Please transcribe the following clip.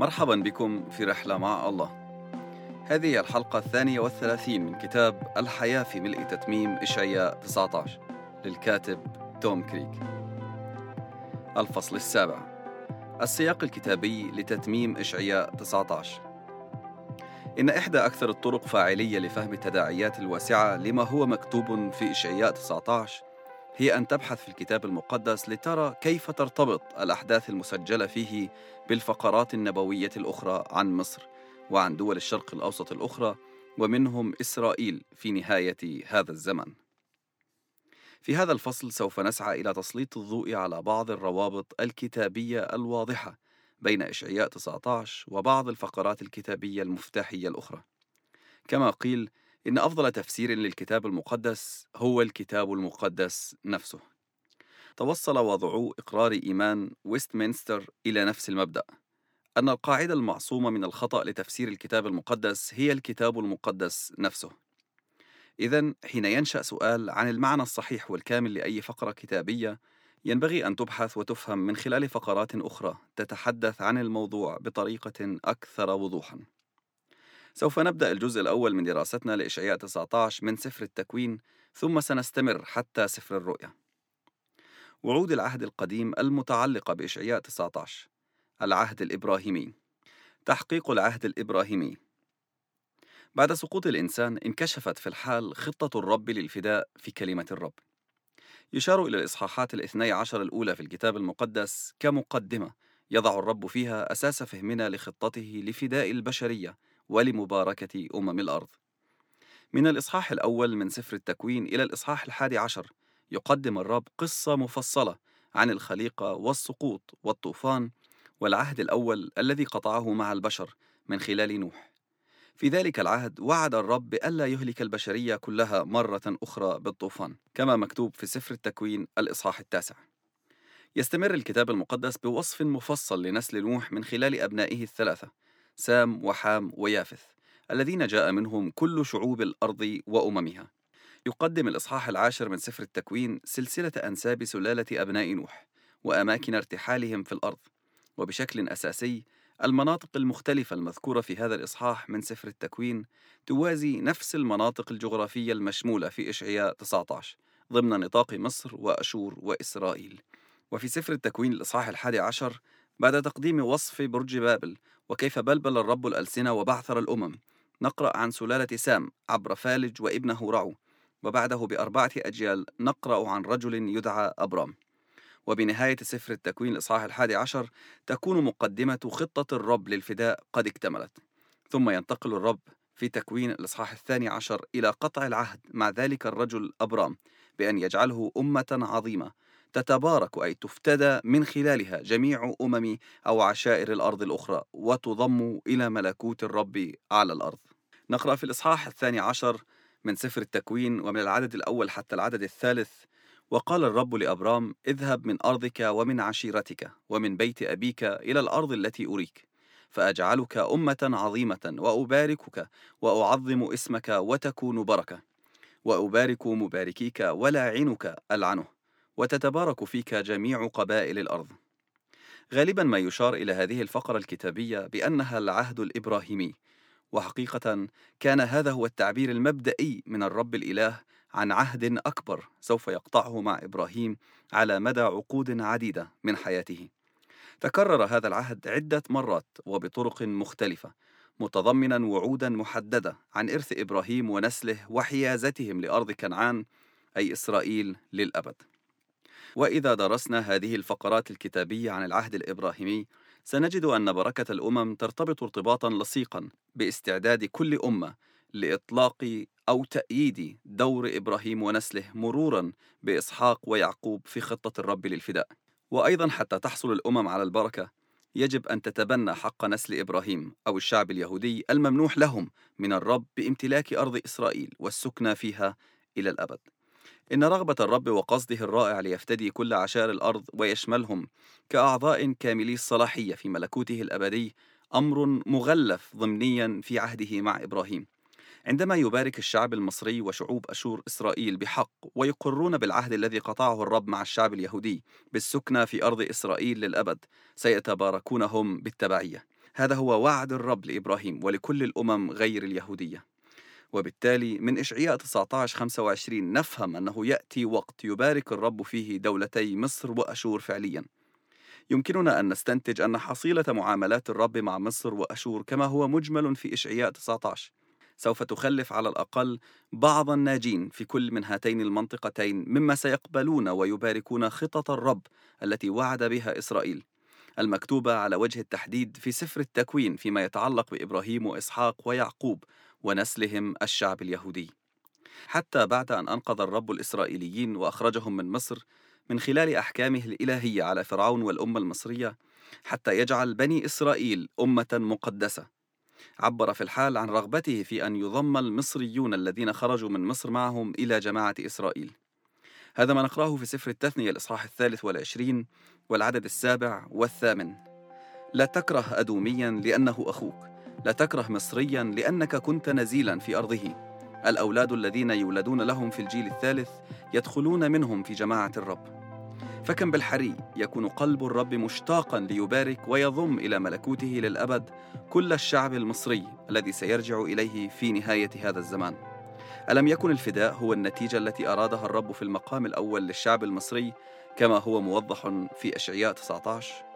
مرحبا بكم في رحلة مع الله. هذه الحلقة الثانية والثلاثين من كتاب الحياة في ملء تتميم إشعياء 19 للكاتب توم كريك. الفصل السابع. السياق الكتابي لتتميم إشعياء 19 إن إحدى أكثر الطرق فاعلية لفهم التداعيات الواسعة لما هو مكتوب في إشعياء 19 هي أن تبحث في الكتاب المقدس لترى كيف ترتبط الأحداث المسجلة فيه بالفقرات النبوية الأخرى عن مصر وعن دول الشرق الأوسط الأخرى ومنهم إسرائيل في نهاية هذا الزمن. في هذا الفصل سوف نسعى إلى تسليط الضوء على بعض الروابط الكتابية الواضحة بين إشعياء 19 وبعض الفقرات الكتابية المفتاحية الأخرى. كما قيل إن أفضل تفسير للكتاب المقدس هو الكتاب المقدس نفسه. توصل وضعو إقرار إيمان ويستمنستر إلى نفس المبدأ، أن القاعدة المعصومة من الخطأ لتفسير الكتاب المقدس هي الكتاب المقدس نفسه. إذا حين ينشأ سؤال عن المعنى الصحيح والكامل لأي فقرة كتابية، ينبغي أن تبحث وتفهم من خلال فقرات أخرى تتحدث عن الموضوع بطريقة أكثر وضوحًا. سوف نبدأ الجزء الأول من دراستنا لإشعياء 19 من سفر التكوين ثم سنستمر حتى سفر الرؤيا. وعود العهد القديم المتعلقة بإشعياء 19 العهد الإبراهيمي. تحقيق العهد الإبراهيمي. بعد سقوط الإنسان انكشفت في الحال خطة الرب للفداء في كلمة الرب. يشار إلى الإصحاحات الاثني عشر الأولى في الكتاب المقدس كمقدمة يضع الرب فيها أساس فهمنا لخطته لفداء البشرية ولمباركة أمم الأرض. من الإصحاح الأول من سفر التكوين إلى الإصحاح الحادي عشر يقدم الرب قصة مفصلة عن الخليقة والسقوط والطوفان والعهد الأول الذي قطعه مع البشر من خلال نوح. في ذلك العهد وعد الرب بألا يهلك البشرية كلها مرة أخرى بالطوفان كما مكتوب في سفر التكوين الإصحاح التاسع. يستمر الكتاب المقدس بوصف مفصل لنسل نوح من خلال أبنائه الثلاثة سام وحام ويافث الذين جاء منهم كل شعوب الأرض وأممها. يقدم الإصحاح العاشر من سفر التكوين سلسلة أنساب سلالة أبناء نوح وأماكن ارتحالهم في الأرض. وبشكل أساسي المناطق المختلفة المذكورة في هذا الإصحاح من سفر التكوين توازي نفس المناطق الجغرافية المشمولة في إشعياء 19 ضمن نطاق مصر وأشور وإسرائيل. وفي سفر التكوين الإصحاح الحادي عشر بعد تقديم وصف برج بابل وكيف بلبل الرب الألسنة وبعثر الأمم. نقرأ عن سلالة سام عبر فالج وابنه رعو وبعده بأربعة أجيال نقرأ عن رجل يدعى أبرام. وبنهاية سفر التكوين الإصحاح الحادي عشر تكون مقدمة خطة الرب للفداء قد اكتملت. ثم ينتقل الرب في تكوين الإصحاح الثاني عشر إلى قطع العهد مع ذلك الرجل أبرام بأن يجعله أمة عظيمة. تتبارك أي تفتدى من خلالها جميع أمم أو عشائر الأرض الأخرى وتضم إلى ملكوت الرب على الأرض. نقرأ في الإصحاح الثاني عشر من سفر التكوين ومن العدد الأول حتى العدد الثالث. وقال الرب لأبرام اذهب من أرضك ومن عشيرتك ومن بيت أبيك إلى الأرض التي أريك فأجعلك أمة عظيمة وأباركك وأعظم اسمك وتكون بركة وأبارك مباركيك ولاعنك ألعنه. وتتبارك فيك جميع قبائل الأرض غالبا ما يشار إلى هذه الفقرة الكتابية بأنها العهد الإبراهيمي وحقيقة كان هذا هو التعبير المبدئي من الرب الإله عن عهد أكبر سوف يقطعه مع إبراهيم على مدى عقود عديدة من حياته. تكرر هذا العهد عدة مرات وبطرق مختلفة، متضمنا وعودا محددة عن إرث إبراهيم ونسله وحيازتهم لأرض كنعان أي إسرائيل للأبد. وإذا درسنا هذه الفقرات الكتابية عن العهد الإبراهيمي، سنجد أن بركة الأمم ترتبط ارتباطا لصيقا باستعداد كل أمة لإطلاق أو تأييد دور إبراهيم ونسله مرورا بإسحاق ويعقوب في خطة الرب للفداء. وأيضا حتى تحصل الأمم على البركة يجب أن تتبنى حق نسل إبراهيم أو الشعب اليهودي الممنوح لهم من الرب بامتلاك أرض إسرائيل والسكنى فيها إلى الأبد. إن رغبة الرب وقصده الرائع ليفتدي كل عشائر الأرض ويشملهم كأعضاء كاملي الصلاحية في ملكوته الأبدي أمر مغلف ضمنيا في عهده مع إبراهيم. عندما يبارك الشعب المصري وشعوب أشور إسرائيل بحق ويقرون بالعهد الذي قطعه الرب مع الشعب اليهودي بالسكنى في أرض إسرائيل للأبد سيتباركون هم بالتبعية. هذا هو وعد الرب لإبراهيم ولكل الأمم غير اليهودية. وبالتالي من إشعياء 19 25 نفهم أنه يأتي وقت يبارك الرب فيه دولتي مصر وأشور فعليا. يمكننا أن نستنتج أن حصيلة معاملات الرب مع مصر وأشور كما هو مجمل في إشعياء 19 سوف تخلف على الأقل بعض الناجين في كل من هاتين المنطقتين مما سيقبلون ويباركون خطط الرب التي وعد بها إسرائيل. المكتوبة على وجه التحديد في سفر التكوين فيما يتعلق بإبراهيم وإسحاق ويعقوب ونسلهم الشعب اليهودي. حتى بعد أن أنقذ الرب الإسرائيليين وأخرجهم من مصر من خلال أحكامه الإلهية على فرعون والأمة المصرية حتى يجعل بني إسرائيل أمة مقدسة. عبر في الحال عن رغبته في أن يضم المصريون الذين خرجوا من مصر معهم إلى جماعة إسرائيل. هذا ما نقرأه في سفر التثنية الإصحاح الثالث والعشرين والعدد السابع والثامن. لا تكره أدوميا لأنه أخوك. لا تكره مصريا لأنك كنت نزيلا في أرضه. الأولاد الذين يولدون لهم في الجيل الثالث يدخلون منهم في جماعة الرب. فكم بالحري يكون قلب الرب مشتاقا ليبارك ويضم إلى ملكوته للأبد كل الشعب المصري الذي سيرجع إليه في نهاية هذا الزمان. ألم يكن الفداء هو النتيجة التي أرادها الرب في المقام الأول للشعب المصري كما هو موضح في أشعياء 19